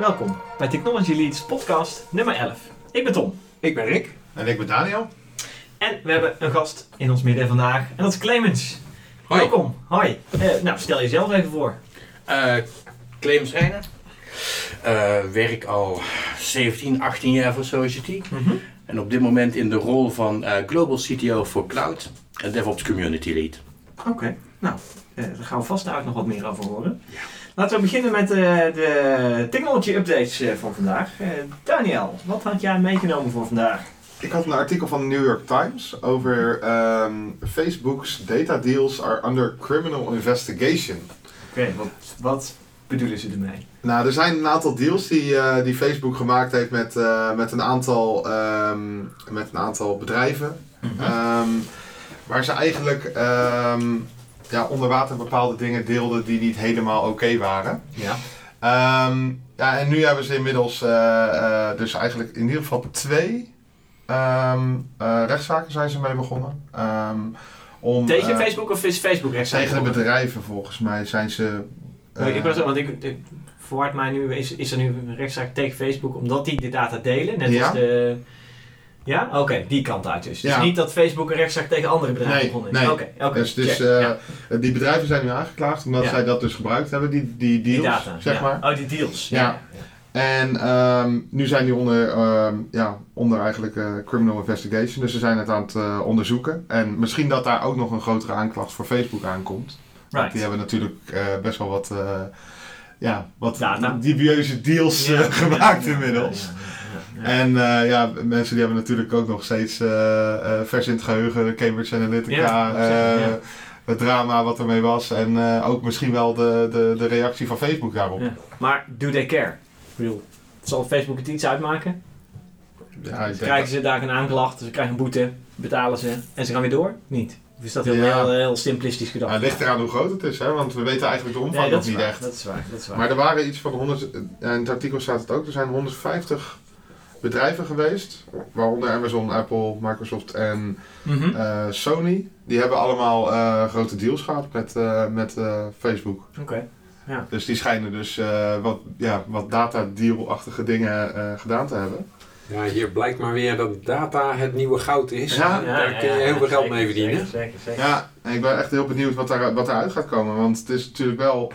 Welkom bij Technology Leads podcast nummer 11. Ik ben Tom. Ik ben Rick. En ik ben Daniel. En we hebben een gast in ons midden vandaag. En dat is Clemens. Hoi. Welkom. Hoi. Eh, nou, stel jezelf even voor. Eh Clemens Reiner. Eh, werk al 17, 18 jaar voor Society. En op dit moment in de rol van eh, Global CTO voor Cloud en DevOps Community Lead. Oké. Nou, eh, daar gaan we vast daar ook nog wat meer over horen. Laten we beginnen met eh, de technology updates eh, van vandaag. Eh, Daniel, wat had jij meegenomen voor vandaag? Ik had een artikel van de New York Times over ehm, Facebook's data deals are under criminal investigation. Oké, wat, wat bedoelen ze ermee? Nou, er zijn een aantal deals die, die Facebook gemaakt heeft met, met, een, aantal, ehm, met een aantal bedrijven. Ehm, waar ze eigenlijk ja, onder water bepaalde dingen deelden die niet helemaal oké waren. Ja. Ehm, ja, en nu hebben ze inmiddels eh, eh, dus eigenlijk in ieder geval twee ehm, eh, rechtszaken zijn ze mee begonnen. Ehm, om, Tegen Facebook of is Facebook rechtszaak? Tegen de bedrijven volgens mij zijn ze... eh, ik was, want ik, ik verward mij nu, is, is er nu een rechtszaak tegen Facebook omdat die de data delen? Net Ja. als de... Ja? Oké, die kant uit dus. Dus Ja. niet dat Facebook een rechtszaak tegen andere bedrijven Nee, begonnen is? nee. Oké, oké. dus dus eh, Ja. die bedrijven zijn nu aangeklaagd omdat Ja. zij dat dus gebruikt hebben, die, die Die deals, data. zeg ja. maar. Oh, die deals. Ja. En ehm, nu zijn die onder, ehm, ja, onder eigenlijk eh, criminal investigation. Dus ze zijn het aan het eh, onderzoeken. En misschien dat daar ook nog een grotere aanklacht voor Facebook aankomt. Want Right. die hebben natuurlijk eh, best wel wat, eh, ja, wat Data. dubieuze deals Ja, ja, gemaakt ja, inmiddels. En eh, ja, mensen die hebben natuurlijk ook nog steeds eh, vers in het geheugen de Cambridge Analytica. Ja. Het drama wat ermee was. En ook misschien wel de, de, de reactie van Facebook daarop. Ja. Maar do they care? Ik bedoel, zal Facebook het iets uitmaken? Ja, Krijgen ze daar een aanklacht, ze krijgen een boete, betalen ze en ze gaan weer door? Niet. Of is dat heel, Ja. heel, heel simplistisch gedacht? Het ligt eraan hoe groot het is, hè? want we weten eigenlijk de omvang Nee, nog niet waar. echt. Dat is waar. Dat is waar. Maar er waren iets van 100, en in het artikel staat het ook, er zijn 150 bedrijven geweest, waaronder Amazon, Apple, Microsoft en Mhm. eh, Sony. Die hebben allemaal eh, grote deals gehad met, eh, met eh, Facebook. Oké. Dus die schijnen dus eh, wat, ja, wat data deal-achtige dingen eh, gedaan te hebben. Ja, hier blijkt maar weer dat data het nieuwe goud is. Ja. Daar kun je heel veel geld mee verdienen. Zeker, zeker, zeker. Ja, en ik ben echt heel benieuwd wat, daar, wat eruit gaat komen. Want het is natuurlijk wel,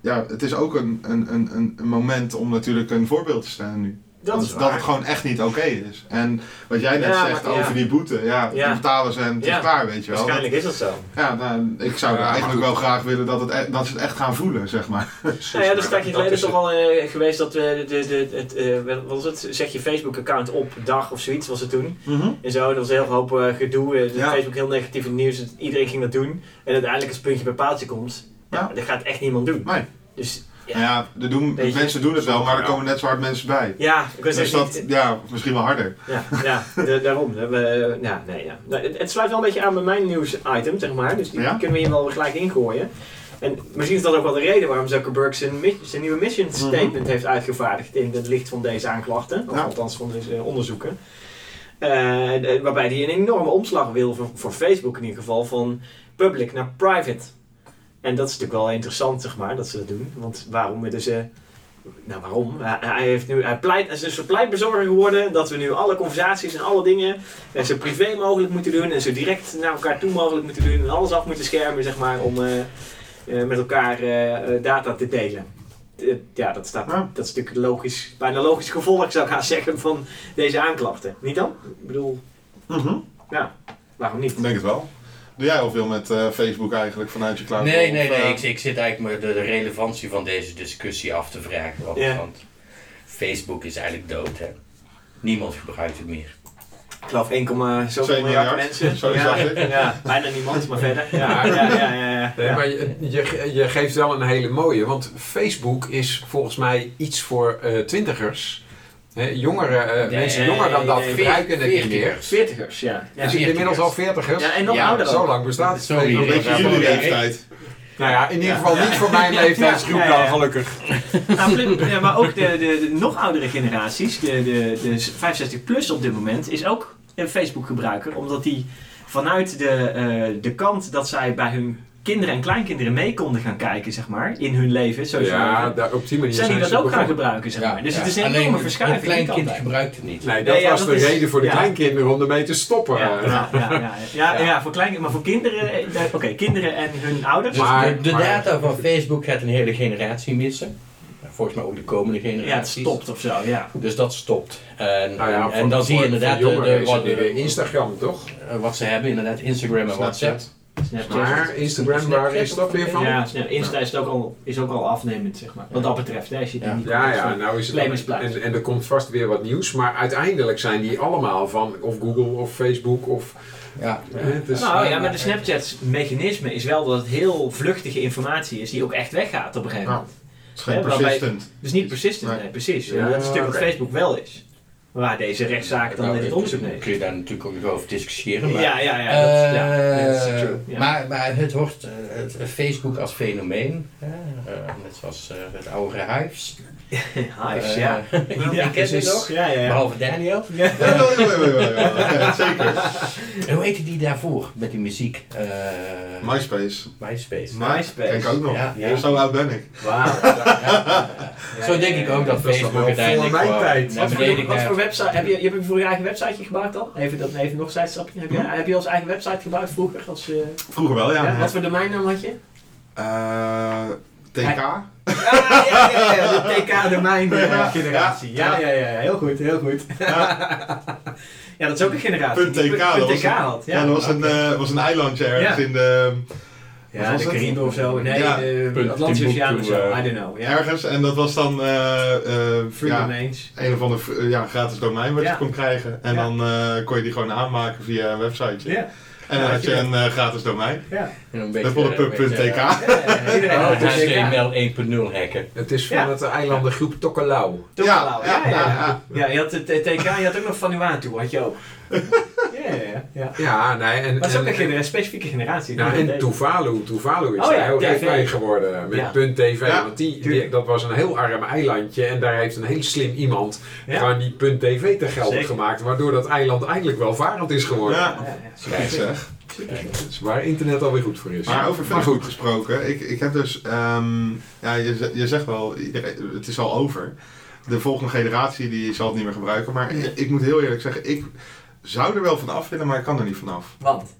ja, het is ook een, een, een, een- een moment om natuurlijk een voorbeeld te stellen nu. Dat is dat het gewoon echt niet oké is. En wat jij net Ja, zegt maar- ja. over die boete, ja, Ja. die betalen ze en het Ja. is klaar, weet je wel. Waarschijnlijk is dat zo. Ja, nou, ik zou Ja, maar eigenlijk wel graag willen dat, het, e- dat ze het echt gaan voelen, zeg maar. Nou ja, er is maar een tijdje geleden is toch al eh, geweest dat we de, de, het, eh, wat was het, zeg je Facebook-account op dag of zoiets was het toen. En zo, dat was een heel hoop eh, gedoe. eh, Ja. Facebook heel negatief in het nieuws. dus Iedereen ging dat doen. En uiteindelijk als het puntje bij paaltje komt, ja. Ja. dat gaat echt niemand doen. Nee. Dus Ja, ja er doen, mensen doen het wel, maar er komen net zo hard mensen bij. ja, ik was Dus dat, niet... ja, misschien wel harder. Ja, ja de- daarom. We hebben, ja, nee, ja. Nou, het, het sluit wel een beetje aan bij mijn nieuws-item, zeg maar. Dus die Ja? kunnen we hier wel gelijk ingooien. En misschien is dat ook wel de reden waarom Zuckerberg zijn, nieuwe mission statement heeft uitgevaardigd in het licht van deze aanklachten. Of Ja. althans van deze eh, onderzoeken. Eh, de- waarbij hij een enorme omslag wil voor, voor Facebook in ieder geval, van public naar private. En dat is natuurlijk wel interessant, zeg maar, dat ze dat doen. Want waarom willen ze... Nou, waarom? Hij, heeft nu, hij, pleit, hij is een soort pleitbezorger geworden dat we nu alle conversaties en alle dingen eh, zo privé mogelijk moeten doen en zo direct naar elkaar toe mogelijk moeten doen en alles af moeten schermen, zeg maar, om eh, eh, met elkaar data te delen. Ja, dat, staat, Ja. dat is natuurlijk logisch, bijna logisch gevolg, zou ik haast zeggen, van deze aanklachten. Niet dan? Ik bedoel, ja, waarom niet? Ik denk het wel. Doe jij al veel met eh, Facebook eigenlijk vanuit je cloud? Nee, nee, nee. eh, Ik, ik zit eigenlijk me de, de relevantie van deze discussie af te vragen. Want, want Facebook is eigenlijk dood, hè. Niemand gebruikt het meer. Ik geloof 1, zoveel Twee miljard, miljard, mensen. zo ja, zag ik. ja, bijna niemand, maar verder. Ja, ja, ja, ja, ja, maar je, je, je geeft wel een hele mooie, want Facebook is volgens mij iets voor eh, twintigers. Hè, jongeren, eh, Nee, mensen jonger dan dat nee, gebruiken het niet meer. veertigers. Ja. ja. Is het inmiddels al veertigers? Ja, en nog Ja, ouder Zo lang bestaat het. Sorry, beetje Ja, jullie leeftijd. Nou ja, in ieder Ja. geval niet voor mijn leeftijdsgroep Ja, ja, ja. dan, gelukkig. Nou, Flip, ja, maar ook de, de, de nog oudere generaties, de, de, de 65 plus op dit moment, is ook een Facebook gebruiker. Omdat die vanuit de, eh, de kant dat zij bij hun kinderen en kleinkinderen mee konden gaan kijken, zeg maar, in hun leven, social Ja, daar, op die manier zijn die dat ook gaan gebruiken, zeg maar. Dus Ja, het is een alleen enorme verschuiving. Een klein die kind kant uit. gebruikt het niet. Nee, dat Nee, ja, was dat de is- reden voor de ja. kleinkinderen om ermee te stoppen. Ja, ja, ja, ja, ja, ja, Ja. voor klein, maar voor kinderen, eh, oké, kinderen en hun ouders. Dus Maar- de, de maar- data van Facebook gaat een hele generatie missen. Volgens mij ook de komende ja, het stopt of zo, ja. Dus dat stopt. En, Nou ja, en voor- dan zie je inderdaad de, de, wat, weer Instagram, toch? eh, wat ze hebben, inderdaad Instagram en WhatsApp. Snapchat. Maar Instagram, waar is dat weer van? Ja, Insta is, het ook al, is ook al afnemend, zeg maar. Wat dat betreft, hè, als je die Ja. niet Ja, ja, nou is het en, en er komt vast weer wat nieuws, maar uiteindelijk zijn die allemaal van of Google of Facebook of. Ja. is- Nou ja, maar de Snapchat's mechanisme is wel dat het heel vluchtige informatie is die ook echt weggaat op een gegeven moment. Het is geen persistent. Dus niet persistent, Nee. nee, precies. Ja, Ja, dat is natuurlijk wat. Facebook wel is. Waar deze rechtszaak dan Nou, dit onderzoek neemt. kun je daar natuurlijk ook nog over discussiëren. Maar, Ja, ja, ja. Dat, ja, Eh, dat is true. Ja. maar, maar het wordt eh, het Facebook als fenomeen, hè, eh, net zoals eh, het oude Hives. Hives, Eh, ja. kent het precies. nog? Ja, ja, ja. Behalve Daniel. Ja. Ja, ja, ja, ja, ja, ja, ja, zeker. En hoe heette die daarvoor met die muziek? Eh, MySpace. MySpace. MySpace. Kijk ook nog. Ja, ja. Zo oud ben ik. Wauw. Zo denk ik ook dat Dat is Facebook uiteindelijk voor mijn tijd. Wat voor, wat website, heb je, je hebt voor je eigen websiteje gebruikt al? Even, dat, even nog een zijstapje. Heb je, heb je als eigen website gebruikt vroeger? Als, eh, Vroeger wel, ja. ja, Wat voor domeinnaam had je? Eh, TK? Ah, ja, ja, ja, de TK-domein Ja, generatie. Ja, ja, ja, heel goed, heel goed. Ja, dat is ook een generatie. Punt die TK, dat punt was TK een- had. Ja, dat was een, eh, was een eilandje ergens Ja. in de... Ja, Wat was de het? Cariben of zo. Nee, Ja. de Punt Atlantische Oceaan of Timbuktu, zo. eh, I don't know. Ja. Ergens. En dat was dan eh, eh, Free ja, domains. een of ander eh, ja, gratis domein wat Ja. je kon krijgen. En Ja. dan eh, kon je die gewoon aanmaken via een websiteje. Ja. En dan had je een eh, gratis domein. Ja. En een Dat beetje, vond ik een punt beetje, TK. eh, Ja, ja, iedereen Oh, had een TK. HTML 1.0 hacken. Het is van Ja. het eilandengroep Tokelau. Tokelau, Ja, ja, ja, ja, ja. ja. Ja, je had het TK, je had ook nog Vanuatu, had je ook. Ja, ja, nee, en, Maar het is ook en, een specifieke generatie. nou, en Tuvalu, Tuvalu is Oh ja, daar heel TV. erg mee geworden met Ja. punt .tv. Ja, want die, dat was een heel arm eilandje en daar heeft een heel slim iemand gewoon die punt .tv te gelden Zeker. gemaakt. Waardoor dat eiland eigenlijk welvarend is geworden. Ja. Zeg. Dus waar internet alweer goed voor is. Maar over Maar Facebook goed. gesproken, ik, ik heb dus, ehm, ja, je, je zegt wel, het is al over. De volgende generatie die zal het niet meer gebruiken. Maar ik, ik moet heel eerlijk zeggen, ik zou er wel van af willen, maar ik kan er niet vanaf. Want?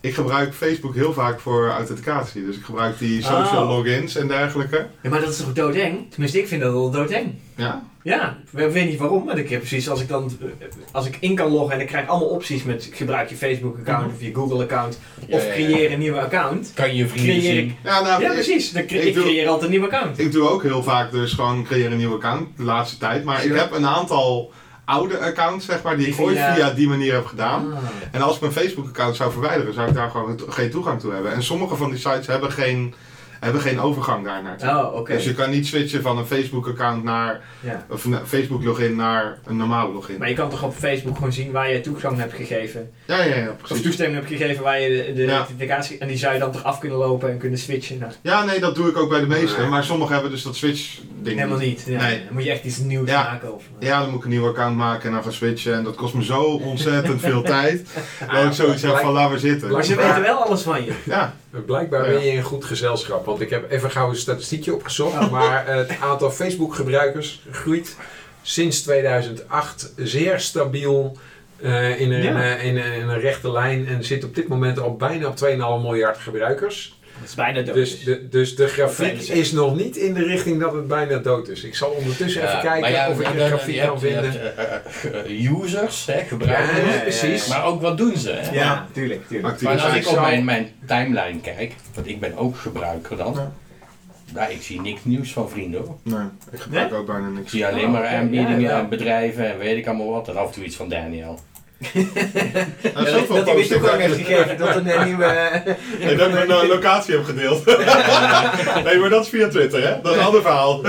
Ik gebruik Facebook heel vaak voor authenticatie. Dus ik gebruik die social Oh. logins en dergelijke. Ja, maar dat is toch doodeng? Tenminste, ik vind dat wel doodeng. Ja? Ja, ik weet niet waarom, maar ik heb precies als ik dan als ik in kan loggen en ik krijg allemaal opties met gebruik je Facebook account of je Google account Ja, of ja, ja. creëer een nieuwe account. Kan je vrienden Creëer zien? ik. Ja, nou, Ja, precies. Dan cre- ik ik doe- creëer altijd een nieuwe account. ik doe ook heel vaak dus gewoon creëren een nieuw account de laatste tijd. Maar ik heb een aantal oude accounts, zeg maar, die, ik ooit via- via die manier heb gedaan. Ah. En als ik mijn Facebook-account zou verwijderen, zou ik daar gewoon geen toegang toe hebben. En sommige van die sites hebben geen, hebben geen overgang daar naartoe. Oh, oké. Dus je kan niet switchen van een Facebook-account naar, Ja. of een Facebook-login naar een normale login. Maar je kan toch op Facebook gewoon zien waar je toegang hebt gegeven. Ja, ja, ja, Of precies. toestemming hebt gegeven waar je de, de Ja. identificatie... En die zou je dan toch af kunnen lopen en kunnen switchen naar... Ja, nee, dat doe ik ook bij de meeste. Maar sommigen hebben dus dat switch-ding Helemaal niet. Ja. Nee. Dan moet je echt iets nieuws Ja. maken. Of, Ja, dan moet ik een nieuw account maken en dan gaan switchen. En dat kost me zo ontzettend veel tijd. Dat ik zoiets heb van, laat maar zitten. Maar ze weten wel alles van je. Ja, Blijkbaar ben je in goed gezelschap. Want ik heb even gauw een statistiekje opgezocht. Maar het aantal Facebook-gebruikers groeit sinds 2008 zeer stabiel eh, in, een, Ja. eh, in, een- in een rechte lijn. En zit op dit moment al bijna op 2,5 miljard gebruikers. Dat is bijna dood. Dus de, dus de grafiek is nog niet in de richting dat het bijna dood is. Ik zal ondertussen Ja, even kijken ja, of ik hebt- grafiek kan vinden. eh, users, hè, gebruikers. Ja, precies. Maar ook wat doen ze? Hè? ja, tuurlijk, tuurlijk. Maar als ik op mijn, mijn timeline kijk, want ik ben ook gebruiker dan, Ja. daar, ik zie niks nieuws van vrienden hoor. Nee, ik gebruik ook bijna Ik niks. zie alleen Oh, maar oké. aanbiedingen Ja, ja. en bedrijven en weet ik allemaal wat. En af en toe iets van Daniel. Nou, Ja, zoveel dat hij weer toegang heeft gegeven tot een nieuwe... Dat ik een locatie heb gedeeld. nee, maar dat is via Twitter, hè? Dat is een ander verhaal.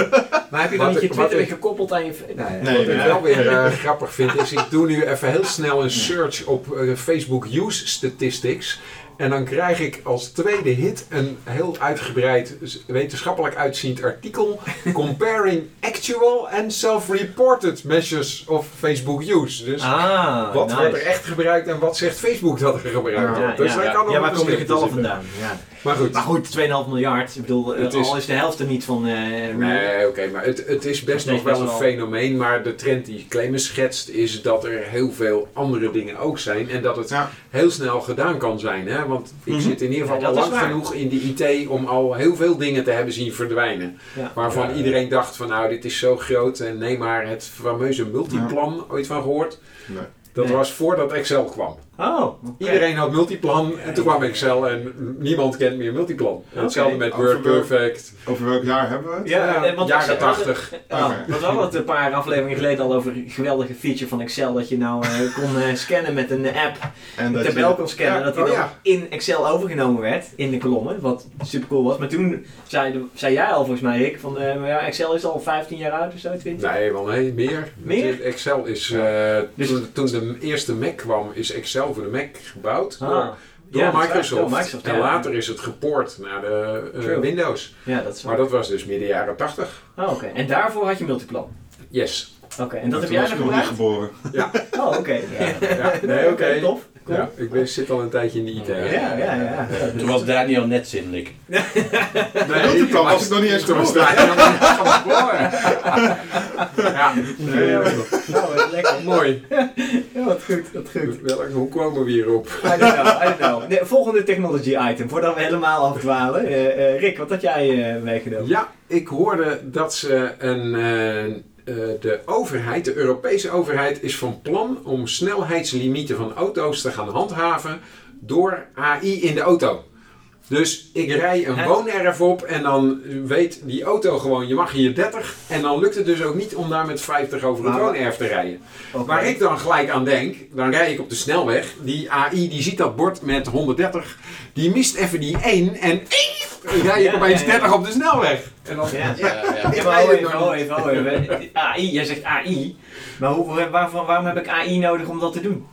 Maar heb je dan Wat niet je Twitter weer gekoppeld aan je... Nee, Nee, Wat ik wel weer eh, grappig vind is, ik doe nu even heel snel een search op eh, Facebook Use Statistics. En dan krijg ik als tweede hit een heel uitgebreid, wetenschappelijk uitziend artikel. Comparing actual and self-reported measures of Facebook use. Dus Ah, wat nice. wordt er echt gebruikt en wat zegt Facebook dat er gebruikt Ja, wordt. Dus ja, daar kan ja, een waar komen de verschil getallen tussen vandaan? Ja. Maar goed. Maar goed, 2,5 miljard. Ik bedoel, Het is- al is de helft er niet van. eh Nee, oké, maar het, het is best Nog wel een fenomeen. Maar de trend die Clemens schetst is dat er heel veel andere dingen ook zijn. En dat het Ja. heel snel gedaan kan zijn. Hè? Want ik Mhm. zit in ieder geval Ja, al lang waar. genoeg in de IT om al heel veel dingen te hebben zien verdwijnen. Ja. Waarvan Ja. iedereen dacht van nou dit is zo groot. En neem maar het fameuze multiplan ooit van gehoord. Nee. Dat Nee. was voordat Excel kwam. Oh. Iedereen had multiplan en toen kwam Excel en niemand kent meer multiplan. Hetzelfde met Word Perfect. Over welk jaar hebben we het? Ja, Ja, eh, want jaren Excel- 80. Ja, Oké. want we hadden het een paar afleveringen geleden al over een geweldige feature van Excel. Dat je nou eh, kon eh, scannen met een app. En Een dat tabel je, kon scannen. Ja, dat die oh dan ja. in Excel overgenomen werd. In de kolommen. Wat super cool was. Maar toen zei, de- zei jij al volgens mij, Rick. Van, eh, maar ja, Excel is al 15 jaar oud of zo, 20. Nee, wel nee, meer. Meer? Excel is, eh, Dus- toen, toen de eerste Mac kwam, is Excel voor de Mac gebouwd Ah. door, door Ja, Microsoft. door Microsoft, en ja. later is het gepoord naar de eh. Windows. Ja, dat is Maar dat was dus midden jaren 80. Oh, oké. En daarvoor had je multiplan. Yes. Oké, en dat heb jij nog niet geboren. Oh, oké. Ja, nee, oké. Tof. Cool. Ja, ik ben, zit al een tijdje in de IT. Ja, ja, ja. ja. Toen was Daniel net zindelijk. Nee, Multiplan was ik nog niet eens toen was. Daniel nog niet geboren. Ja, nee, Ja, Nou, lekker. mooi. Ja, wat goed, wat goed. Welk, hoe komen we hierop? I don't know, I don't know. Nee, volgende technology item, voordat we helemaal afdwalen. Eh, eh, Rick, wat had jij eh, meegenomen? Ja, ik hoorde dat ze een, de overheid, de Europese overheid, is van plan om snelheidslimieten van auto's te gaan handhaven door AI in de auto. Dus ik rij een woonerf op en dan weet die auto gewoon, je mag hier 30. En dan lukt het dus ook niet om daar met 50 over het Maar- woonerf te rijden. Waar ik dan gelijk aan denk, dan rij ik op de snelweg. Die AI die ziet dat bord met 130. Die mist even die 1 en dan rij ik Ja, opeens ja, ja. 30 op de snelweg. En dan, Ja. Ja, ja. Maar even, even, even. AI, jij zegt AI. Maar hoe, waarvan, waarom heb ik AI nodig om dat te doen?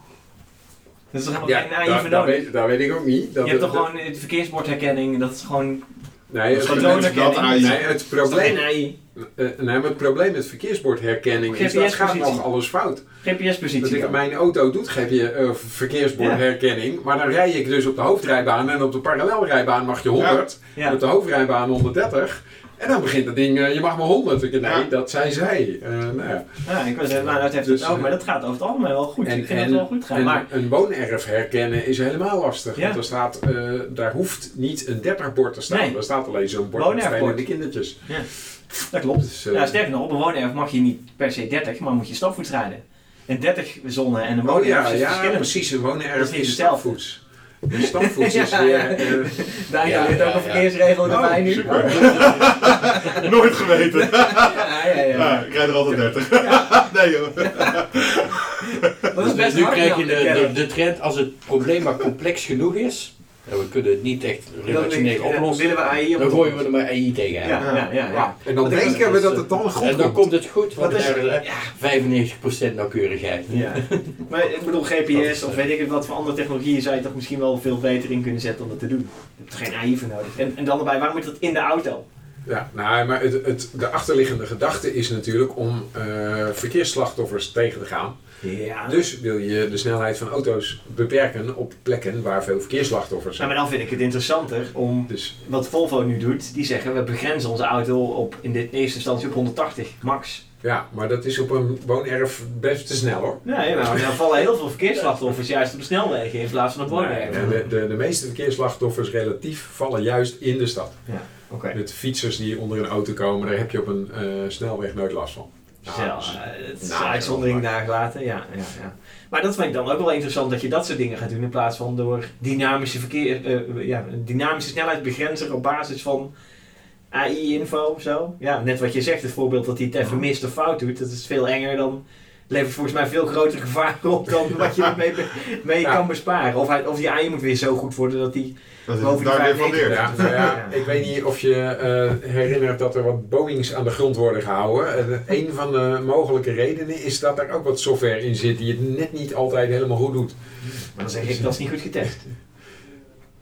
Dat is helemaal Ja, geen AI daar, voor daar, nodig? weet, daar weet ik ook niet. Dat Je hebt het- toch gewoon de verkeersbordherkenning, dat is gewoon... Nee, het, Gewoon dat AI. nee, het probleem, AI? eh, nee, maar het probleem met verkeersbordherkenning is dat gaat nog alles fout. Dat GPS-positie mijn auto doet geef je eh, verkeersbordherkenning, maar dan rij ik dus op de hoofdrijbaan en op de parallelrijbaan mag je 100, Ja. op de hoofdrijbaan 130. En dan begint het ding, eh, je mag maar 100. Ik, nee, Ja. dat zijn zij. Eh, nou ja. Ja, ik was nou, dat heeft Dus, het ook, eh, maar dat gaat over het algemeen wel goed. En, ik vind en, het wel goed gaan. en Maar, een woonerf herkennen is helemaal lastig. Ja. Want er staat, daar hoeft niet een 30-bord te staan. Nee. Er staat alleen zo'n bord met spelende kindertjes. dat klopt. Dus, Ja, sterker nog, op een woonerf mag je niet per se 30, maar moet je stapvoets rijden. En 30 zonnen en een oh woonerf ja, is ja precies. Een Dat woonerf is stapvoets. Een stapvoets is weer... ja. eh, Daniel Ja, leert ja, ook een ja. verkeersregel erbij nu. super. Nooit geweten. Ja, ja, ja. Ja, ik rijd er altijd 30. nee joh. Dat is Dus best nu krijg je de, de, de trend als het probleem maar complex genoeg is. En we kunnen het niet echt relationeel willen oplossen. we AI op Dan gooien we er maar AI tegenaan. Ja, ja, ja. ja. en dan denken we dat eh, het dan goed En dan komt. komt het goed, want Wat is- er is 95% nauwkeurigheid. Ja. Maar ik bedoel, GPS of weet ik wat voor andere technologieën zou je toch misschien wel veel beter in kunnen zetten om dat te doen. Je hebt er geen AI voor nodig. En, en dan erbij, waarom moet dat in de auto? Ja, nou, maar het, het, de achterliggende gedachte is natuurlijk om eh, verkeersslachtoffers tegen te gaan. Ja. Dus wil je de snelheid van auto's beperken op plekken waar veel verkeersslachtoffers Ja, zijn. maar dan vind ik het interessanter om Dus wat Volvo nu doet. Die zeggen we begrenzen onze auto op in dit eerste instantie op 180 max. ja, maar dat is op een woonerf best te snel hoor. Nee, maar dan vallen heel veel verkeersslachtoffers juist op de snelwegen in plaats van op woonwegen. Nee, de, de, de meeste verkeersslachtoffers relatief vallen juist in de stad. Oké. Met fietsers die onder een auto komen, daar heb je op een eh, snelweg nooit last van. Eh, het is nou, uitzondering maar- daar gelaten, ja, ja, ja. Maar dat vind ik dan ook wel interessant dat je dat soort dingen gaat doen in plaats van door dynamische verkeer, eh, ja, dynamische snelheidsbegrenzer op basis van AI-info of zo. Ja, net wat je zegt, het voorbeeld dat hij het even mist of fout doet, dat is veel enger dan, levert volgens mij veel grotere gevaren op dan wat je ermee be- mee Ja. kan besparen. Of, hij, of die AI moet weer zo goed worden dat die Dat Boven daar weer van 95. leert. Ja, nou ja, ik weet niet of je eh, herinnert dat er wat Boeings aan de grond worden gehouden. En een van de mogelijke redenen is dat er ook wat software in zit die het net niet altijd helemaal goed doet. Maar dan zeg ik, dat is niet goed getest.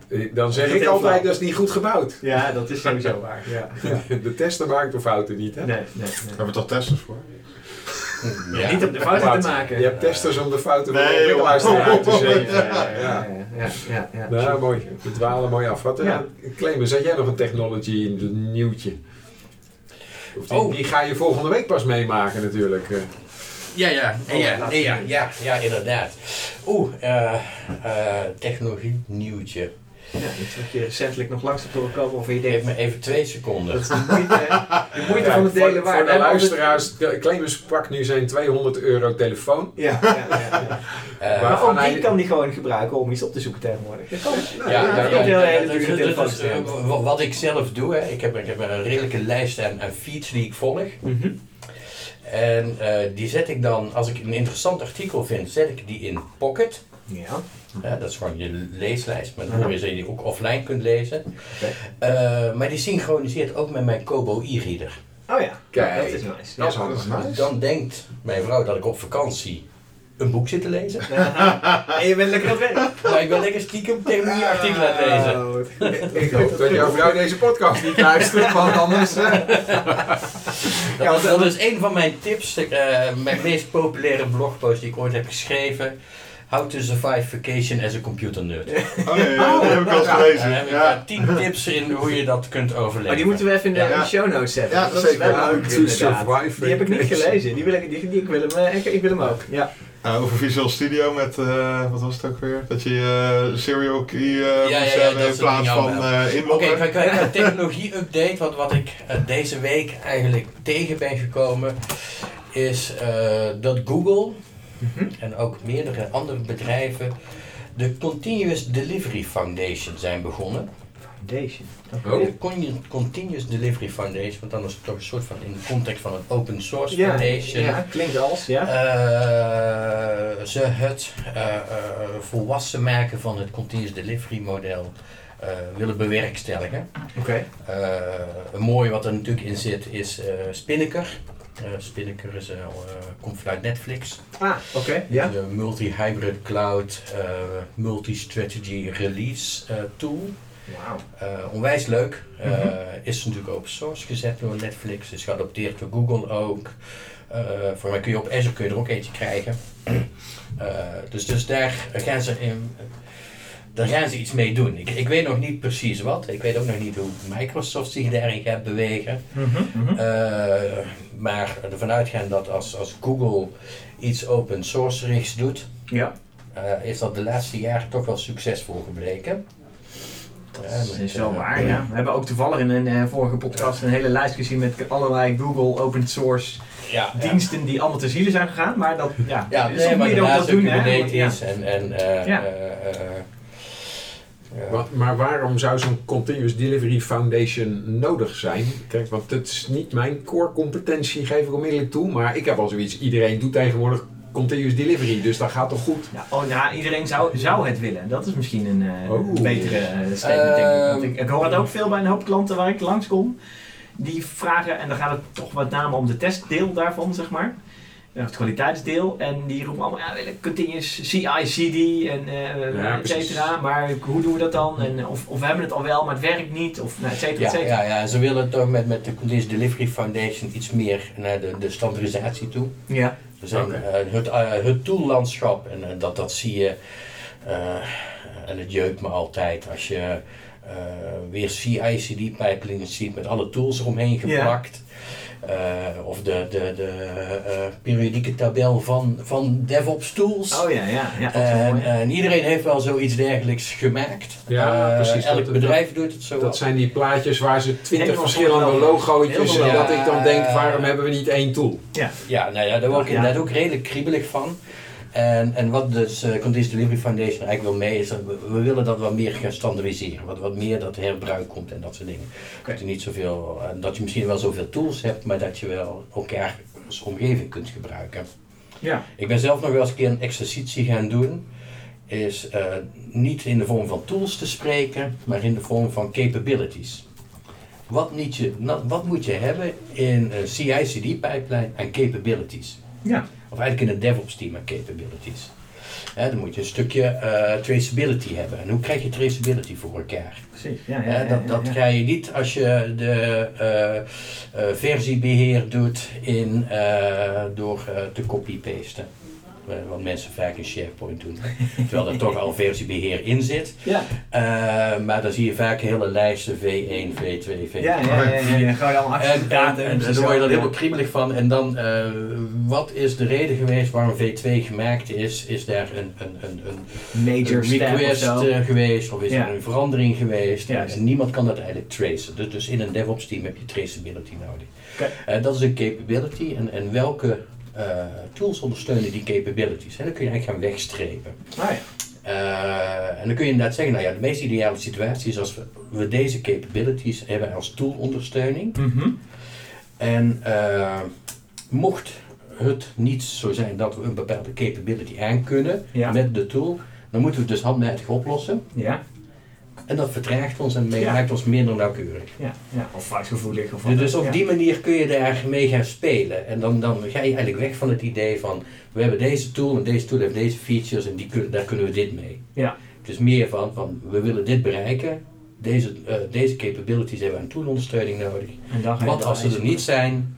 Eh, Dan zeg Dat ik altijd, flauw. dat is niet goed gebouwd. Ja, dat is sowieso waar. Ja. De tester maakt de fouten niet, hè? Nee, nee, nee. Daar hebben we toch testers voor? Ja. Niet om de fouten te maken. Je hebt testers om de fouten van Nee, de ontwikkelaars te Ja, zetten. ja, ja, ja. Nou, mooi. We dwalen mooi af. Wat, eh, Ja. Clemens, had jij nog een technology nieuwtje? Of die, Oh. die ga je volgende week pas meemaken natuurlijk. eh. Ja, ja, Oh, ja, ja, ja, ja, inderdaad. Oeh, eh eh technologie nieuwtje. Ja, iets wat je recentelijk nog langs hebt horen komen of je Geef denkt, me even twee seconden. dat is de moeite, de moeite Ja, van het voor- delen waard. Voor de luisteraars, de- Clemens pakt nu zijn 200 euro telefoon. Ja, ja, ja, ja. Eh, Maar- ook die kan die gewoon gebruiken om iets op te zoeken tegenwoordig. Dat kan. Nou, Ja, dat- dat- dat- Wat ik zelf doe, hè, ik, heb, ik heb een redelijke lijst aan, aan feeds die ik volg. Mhm. En eh, die zet ik dan, als ik een interessant artikel vind, zet ik die in Pocket. Ja. Ja, dat is gewoon je leeslijst, maar dan hoor je dat je die ook offline kunt lezen. Eh, maar die synchroniseert ook met mijn Kobo e-reader. Oh ja, Kijk, dat is nice. dat is Ja. handig. Is nice. Dan denkt mijn vrouw dat ik op vakantie een boek zit te lezen. En je bent lekker aan het werk. Maar ik ben lekker stiekem tegen die artikelen aan het lezen. Oh, Ik hoop dat jouw vrouw deze podcast niet luistert, want anders... eh, Dat, is, dat is een van mijn tips, eh, mijn meest populaire blogpost die ik ooit heb geschreven. How to survive vacation as a computer nerd. Oh nee, ja, die heb ik al eens gelezen. heb ik Ja. eh, 10 tips in hoe je dat kunt overleven. Maar die moeten we even in de, Ja. show notes zetten. Ja, dat is zeker. wel leuk To inderdaad. survive Die heb ik niet gelezen. Die wil ik, die, die, ik wil hem, eh, ik, ik wil hem ook. Ja. Uh, over Visual Studio met, eh, wat was het ook weer? Dat je eh serial key eh ja, moest ja, hebben dat in plaats van eh Oké, inloggen. ik ga kijken een technologie-update. Wat, wat ik eh, deze week eigenlijk tegen ben gekomen, is eh, dat Google Mhm. en ook meerdere andere bedrijven de Continuous Delivery Foundation zijn begonnen. Foundation. Oh. De Con- Continuous Delivery Foundation, want dan is het toch een soort van in de context van een open source Ja, foundation. ja, klinkt als, ja. Eh, ze het eh, eh, volwassen maken van het continuous delivery model willen bewerkstelligen. Oké. Een mooie wat er natuurlijk in zit is Spinnaker. Eh Spinnaker eh, eh, komt vanuit Netflix. Ah, oké. Ja. De multi-hybrid cloud multi-strategy release tool. Wauw. Onwijs leuk. Mhm. Is natuurlijk open source gezet door Netflix. Is geadopteerd door Google ook. Eh, voor mij kun je op Azure kun je er ook eentje krijgen. Dus, dus daar gaan ze in. Daar gaan ze iets mee doen. Ik, ik weet nog niet precies wat. Ik weet ook nog niet hoe Microsoft zich daarin gaat bewegen. Mhm. Eh, maar ervan uitgaan dat als, als Google iets open source-richts doet, Ja. eh, is dat de laatste jaren toch wel succesvol gebleken. Dat is wel eh, waar, ja. We hebben ook toevallig in een vorige podcast een hele lijst gezien met allerlei Google open source Ja, ja. diensten die allemaal te zielen zijn gegaan. Maar dat, ja, Ja, is nee, maar dat doen, hè? Kubernetes en... en Ja. ja. Wat- maar waarom zou zo'n Continuous Delivery Foundation nodig zijn? Kijk, want het is niet mijn core competentie, geef ik onmiddellijk toe. Maar ik heb al zoiets, iedereen doet tegenwoordig Continuous Delivery, dus dat gaat toch goed? Ja, oh, ja, iedereen zou, zou het willen. Dat is misschien een eh, Oh. betere eh, statement, denk ik. Want Ehm. ik. Ik hoor het ook veel bij een hoop klanten waar ik langskom. Die vragen, en dan gaat het toch met name om de testdeel daarvan, zeg maar. Ja, Het kwaliteitsdeel. En die roepen allemaal, ja, willen continuous CI, CD en eh Ja, et cetera. Maar hoe doen we dat dan? En of, of we hebben het al wel, maar het werkt niet. Of nou, et cetera, et Ja, cetera. ja, ja, ze willen toch met, met de Continuous Delivery Foundation iets meer naar de, de standaardisatie toe. Ja. Oké. eh, het, eh, het toollandschap, en eh, dat, dat zie je, eh, en het jeukt me altijd als je eh, weer CI-CD pipelines ziet met alle tools eromheen Ja. Eh, of de, de, de eh, periodieke tabel van, van DevOps tools. Oh ja, ja. ja wel En, mooi. en iedereen heeft wel zoiets dergelijks gemaakt. Ja, Eh, precies. Elk Dat- bedrijf doet het zo. Dat zijn die plaatjes waar ze twintig verschillende logootjes, en dat ik dan denk, Ja. waarom hebben we niet één tool? Ja, nou ja, daar word ik Ja. inderdaad ook redelijk kriebelig van. En, en wat dus eh Continuous Delivery Foundation eigenlijk wil mee is, dat we, we willen dat wat meer gaan standaardiseren. Wat, wat meer dat herbruik komt en dat soort dingen. Dat, je niet zoveel, eh, dat je misschien wel zoveel tools hebt, maar dat je wel elkaar als omgeving kunt gebruiken. Ja. Ik ben zelf nog wel eens een keer een exercitie gaan doen. Is eh, niet in de vorm van tools te spreken, maar in de vorm van capabilities. Wat, niet je, wat moet je hebben in een CI-CD pipeline aan capabilities? Ja. Of eigenlijk in een DevOps team aan capabilities. Hè, dan moet je een stukje eh, traceability hebben. En hoe krijg je traceability voor elkaar? Precies. Ja, ja, ja, dat ja, dat ja. krijg je niet als je de eh, eh, versiebeheer doet in, door te copy-pasten. Eh, wat mensen vaak in SharePoint doen. Terwijl er toch al versiebeheer in zit. Ja, Eh, maar dan zie je vaak hele lijsten V1, V2, V3. ja, ja, ja, ja, ja. Gewoon allemaal En, en, actiedata. en, daar word je dan helemaal kriebelig van. En dan, eh, wat is de reden geweest waarom V2 gemaakt is? Is daar een, een, een, een, Major een of request eh, geweest? Of is Ja. er een verandering geweest? Ja, En ja. Niemand kan dat eigenlijk tracen. Dus, dus in een DevOps team heb je traceability nodig. Oké. Eh, dat is een capability. En, en welke eh, tools ondersteunen die capabilities? Hè? Dan kun je eigenlijk gaan wegstrepen. Ah, ja. Eh, en dan kun je inderdaad zeggen, nou ja, de meest ideale situatie is als we, we deze capabilities hebben als toolondersteuning. Mhm. En eh, mocht het niet zo zijn dat we een bepaalde capability aankunnen Ja. met de tool, dan moeten we het dus handmatig oplossen. Ja, En dat vertraagt ons en Ja. maakt ons minder nauwkeurig. ja, ja. Of foutgevoelig of wat. Dus op ja. die manier kun je daar mee gaan spelen. En dan, dan ga je eigenlijk weg van het idee van, we hebben deze tool en deze tool heeft deze features en die kun, daar kunnen we dit mee. Ja. Het is meer van, van we willen dit bereiken, deze, eh, deze capabilities hebben we een toolondersteuning nodig. Dan als ze er niet zijn,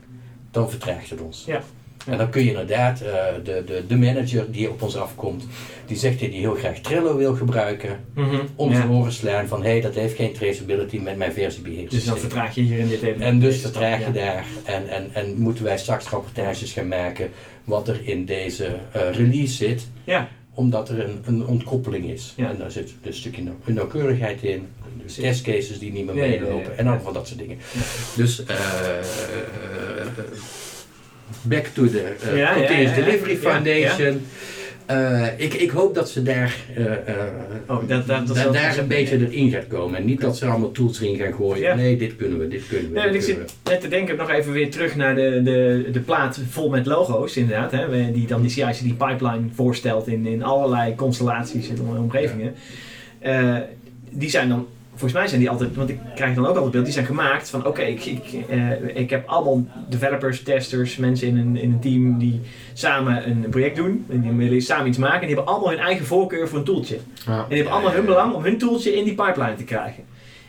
dan vertraagt het ons. Ja. En dan kun je inderdaad, eh, de, de, de manager die op ons afkomt, die zegt dat hij heel graag Trello wil gebruiken, Mhm. om Ja. te horen slaan van hé, hey, dat heeft geen traceability met mijn versiebeheer. Dus dan vertraag je hier in dit even. En dus vertraag je ja. daar. En, en, en moeten wij straks rapportages gaan maken wat er in deze eh, release zit, Ja, omdat er een, een ontkoppeling is. Ja. En daar zit dus een stukje een nauwkeurigheid in, dus testcases die niet meer meelopen ja. en allemaal van dat soort dingen. Dus eh, back to the eh, Ja, ja, Continuous ja, ja. Delivery Foundation. Eh, ik, ik hoop dat ze daar, eh, eh, Oh, dat, dat, da- daar een beetje erin gaat komen. En niet dat ze allemaal tools erin gaan gooien. Ja. Nee, dit kunnen we, dit kunnen we. Dit ik kunnen zit net te denken, nog even weer terug naar de, de, de plaat vol met logo's, inderdaad. Hè, die dan die CICD pipeline voorstelt in, in allerlei constellaties en om- omgevingen. Eh, die zijn dan, volgens mij zijn die altijd, want ik krijg dan ook altijd beeld, die zijn gemaakt van oké, ik, ik, eh, ik heb allemaal developers, testers, mensen in een, in een team die samen een project doen. En die willen samen iets maken en die hebben allemaal hun eigen voorkeur voor een tooltje. Ja. En die hebben allemaal hun belang om hun tooltje in die pipeline te krijgen.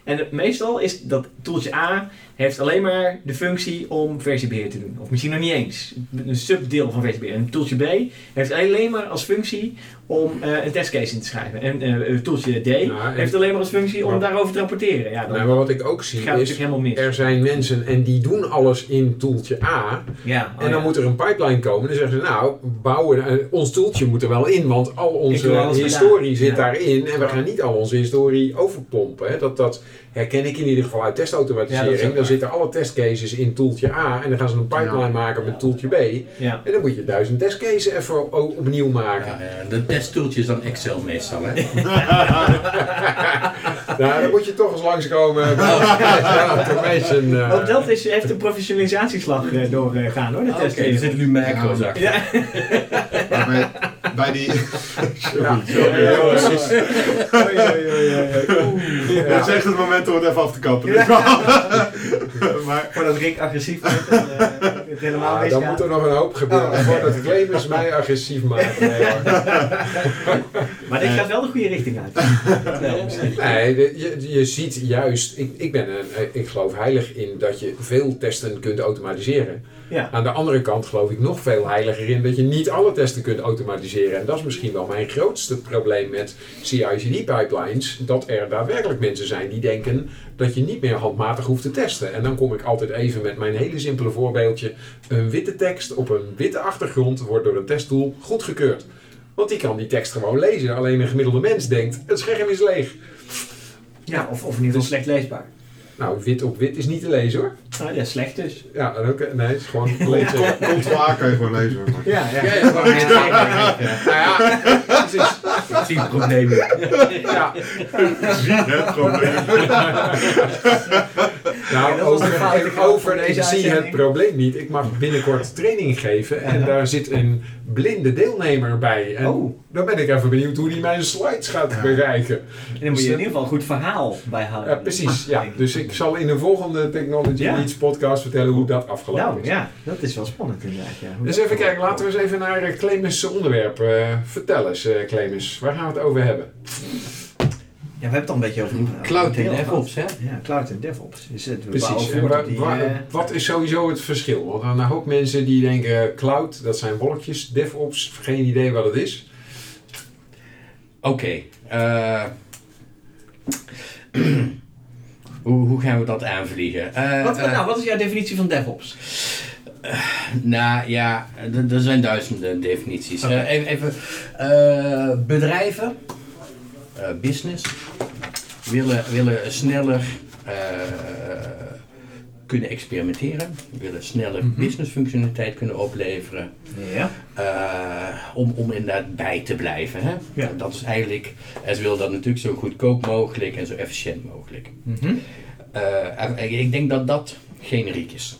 En het- meestal is dat tooltje A heeft alleen maar de functie om versiebeheer te doen. Of misschien nog niet eens. Een subdeel van versiebeheer. En tooltje B heeft alleen maar als functie om eh, een testcase in te schrijven. En eh, tooltje D en- heeft alleen maar als functie om daarover te rapporteren. Ja, dan Nou, maar wat ik ook zie is, er zijn mensen en die doen alles in toeltje A. ja, oh En dan ja. moet er een pipeline komen. Dan zeggen ze, nou, bouwen, eh, ons toeltje moet er wel in, want al onze historie zit daarin. En we gaan niet al onze historie overpompen. Hè. Dat, dat herken ik in ieder geval uit testautomatisering. dan zitten alle testcases in toeltje A en dan gaan ze een pipeline Ja. maken met toeltje B. Ja. En dan moet je duizend testcases even opnieuw maken. De testtoeltje is dan Excel meestal, hè? Nou, dan moet je toch eens langskomen. bij automation. eh. Ook dat is, heeft een professionalisatieslag eh, doorgegaan hoor, de Oké, test. er zitten nu macro's Ja. Bij, die... Ja. Precies. Dat is echt het moment om het even af te kappen. maar Voordat Rick agressief wordt en eh, het helemaal Ah, dan moet er nog een hoop gebeuren Oh. voordat claimers mij agressief. Nee, hoor. Maar dit gaat wel de goede richting uit. Nee, je, je ziet juist, ik, ik, ben een, eh, ik geloof heilig in dat je veel testen kunt automatiseren. Ja. Aan de andere kant geloof ik nog veel heiliger in dat je niet alle testen kunt automatiseren. En dat is misschien wel mijn grootste probleem met CI/CD pipelines. Dat er daadwerkelijk mensen zijn die denken dat je niet meer handmatig hoeft te testen. En dan kom ik altijd even met mijn hele simpele voorbeeldje. Een witte tekst op een witte achtergrond wordt door een testtool goedgekeurd. Want die kan die tekst gewoon lezen. Alleen een gemiddelde mens denkt, het scherm is leeg. Ja, of, of in ieder geval slecht leesbaar. Nou, wit op wit is niet te lezen hoor. Oh, ja, slecht dus. Ja, en ook, nee, het is gewoon lezen. Ctrl A kan je gewoon lezen. hoor. Ja, ja. Ja, ja, ja, ja, Nou ja, precies. Ik zie het probleem niet. Ja, Zie het probleem. Nou, over, grap over ik zie het probleem niet. Ik mag binnenkort training geven en daar zit een blinde deelnemer bij. En Oh. dan ben ik even benieuwd hoe die mijn slides gaat bereiken. En dan moet je in ieder geval een goed verhaal bijhouden. Ja, precies. Ja. Dus ik zal in een volgende Technology Ja. Needs podcast vertellen hoe dat afgelopen Nou is. ja, dat is wel spannend inderdaad. Ja. Dus even kijken, laten we eens even naar uh, Clemens' onderwerp. eh, vertel eens, eh, Clemens, waar gaan we het over hebben? Ja, we hebben het al een beetje over Cloud en DevOps, hè? Ja, Cloud en DevOps. Is het, Precies. En die, eh, wat is sowieso het verschil? Want er zijn een hoop mensen die denken cloud, dat zijn wolkjes. DevOps, geen idee wat het is. Oké. eh, hoe, hoe gaan we dat aanvliegen? Eh, wat, nou, wat is jouw definitie van DevOps? Nou ja, er- zijn duizenden definities. Eh, even even eh, bedrijven, eh, business, willen, willen sneller eh, kunnen experimenteren, willen sneller Mhm. businessfunctionaliteit kunnen opleveren. Ja. eh, om, om inderdaad bij te blijven. Hè? Ja. Dat is eigenlijk, en ze willen dat natuurlijk zo goedkoop mogelijk en zo efficiënt mogelijk. Mhm. Eh, ik denk dat dat generiek is.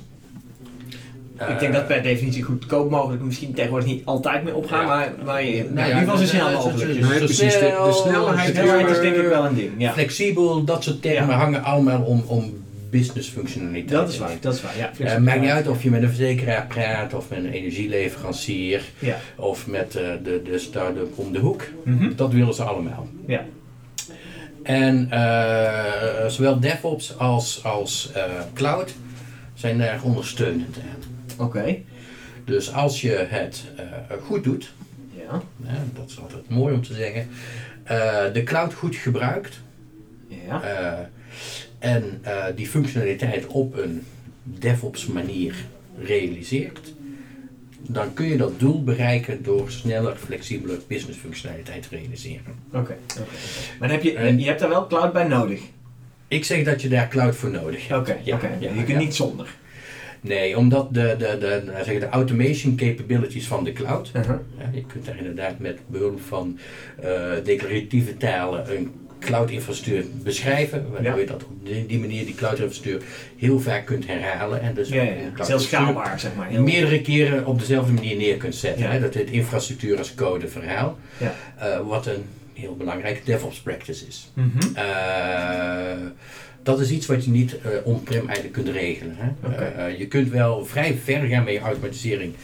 Ik denk dat per definitie goedkoop mogelijk misschien tegenwoordig niet altijd meer opgaan, Ja. maar, maar je, nou, in ieder geval zo snel mogelijk. Dus Nee, precies. De- de snel, snelheid- is denk ik wel een ding. Ja. Flexibel, dat soort termen Ja. hangen allemaal om, om business functionaliteit. Dat is waar, dat is waar. Ja, Eh, maakt niet uit of je met een verzekeraar praat, of met een energieleverancier, Ja. of met eh, de, de start-up om de hoek. Mhm. Dat willen ze allemaal. Ja. En eh, zowel DevOps als, als eh, cloud zijn daar ondersteunend aan. Oké. Dus als je het eh, goed doet, Ja. hè, dat is altijd mooi om te zeggen, eh, de cloud goed gebruikt Ja. eh, en die functionaliteit op een DevOps manier realiseert, dan kun je dat doel bereiken door sneller, flexibeler business functionaliteit te realiseren. Oké. oké, oké. Maar heb je, En- je hebt daar wel cloud bij nodig. Ik zeg dat je daar cloud voor nodig hebt. Oké. Ja, oké. ja, je kunt niet zonder. Nee, omdat de, de, de, zeg, de automation capabilities van de cloud, Uh-huh. Ja, je kunt daar inderdaad met behulp van eh, declaratieve talen een cloud-infrastructuur beschrijven, waardoor Ja. je dat op die, manier, die cloud-infrastructuur, heel vaak kunt herhalen. En dus Ja, cloud-infrastructuur schaalbaar, zeg maar. Heel- meerdere keren op dezelfde manier neer kunt zetten. Hè? Dat het infrastructuur als code verhaal, Ja. eh, wat een heel belangrijke DevOps practice is. Mhm. Eh, dat is iets wat je niet eh on-prem eigenlijk kunt regelen. Hè? Eh, eh, je kunt wel vrij ver gaan met je automatisering.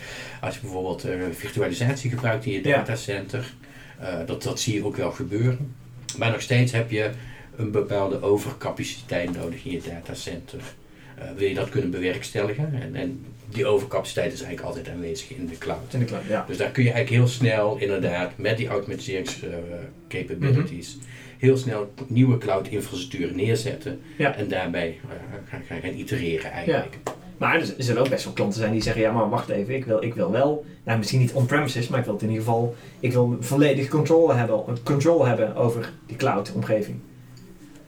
Als je bijvoorbeeld virtualisatie gebruikt in je datacenter. Dat, dat zie je ook wel gebeuren. Maar nog steeds heb je een bepaalde overcapaciteit nodig in je datacenter. Wil je dat kunnen bewerkstelligen? En, en die overcapaciteit is eigenlijk altijd aanwezig in de cloud. In de cloud, ja. Dus daar kun je eigenlijk heel snel inderdaad met die automatiseringscapabilities heel snel nieuwe cloud infrastructuur neerzetten Ja. en daarbij eh, gaan, gaan, gaan itereren eigenlijk. Maar er zullen ook best wel klanten zijn die zeggen, ja maar wacht even, ik wil, ik wil wel, nou misschien niet on-premises, maar ik wil het in ieder geval, ik wil volledig controle hebben, control hebben over die cloud omgeving.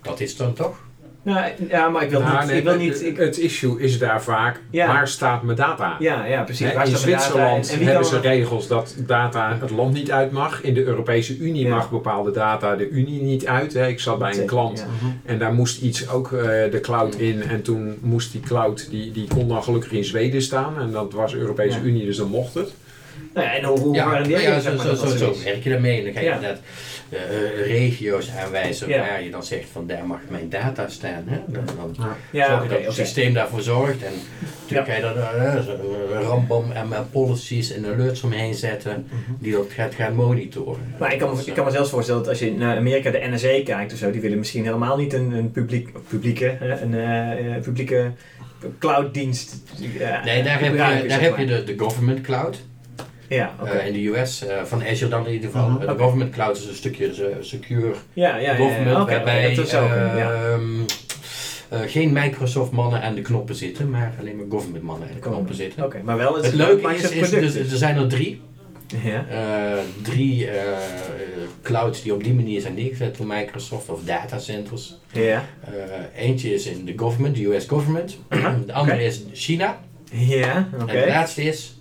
Dat is dan toch? Nou, ja, maar ik wil Nou, niet, nee, ik wil het- niet, ik, het issue is daar vaak, Ja. waar staat mijn data? ja, ja precies. Waar in Zwitserland en- hebben ze regels dat data het land niet uit mag. In de Europese Unie Ja. mag bepaalde data de Unie niet uit. Hè. Ik zat bij een klant ja. en daar moest iets ook eh, de cloud in. En toen moest die cloud, die, die kon dan gelukkig in Zweden staan. En dat was Europese. Unie, dus dan mocht het. Nou ja, en hoe, hoe Ja, garandeer je ja, zeg zo, maar, zo, zo, werk je daarmee. En dan ga je inderdaad eh, eh, regio's aanwijzen waar je dan zegt van daar mag mijn data staan. Hè? Dan, zorg dat het oké. systeem daarvoor zorgt. En natuurlijk ga je daar een rambam en policies en alerts omheen zetten die dat gaat gaan monitoren. Maar ik kan, me, ik kan me zelfs voorstellen dat als je naar Amerika de NSA kijkt of zo, die willen misschien helemaal niet een, een publiek, publieke, een eh, publieke clouddienst. Nee, daar heb je, daar heb je de, de government cloud. Ja. Eh, in de US, eh, van Azure dan in ieder geval. Mhm. Eh, De government cloud is een stukje secure ja, ja, ja, ja, government, oké, oké, waarbij dat is ook een- ja. ehm, eh, geen Microsoft mannen aan de knoppen zitten, maar alleen maar government mannen aan de knoppen zitten. Oké, maar wel het, Het leuke is, is product dus, er zijn er drie. Ja. Drie clouds die op die manier zijn neergezet door Microsoft of datacenters. Ja. Eentje is in de government, de US government. De andere is China. Ja, oké. En de laatste is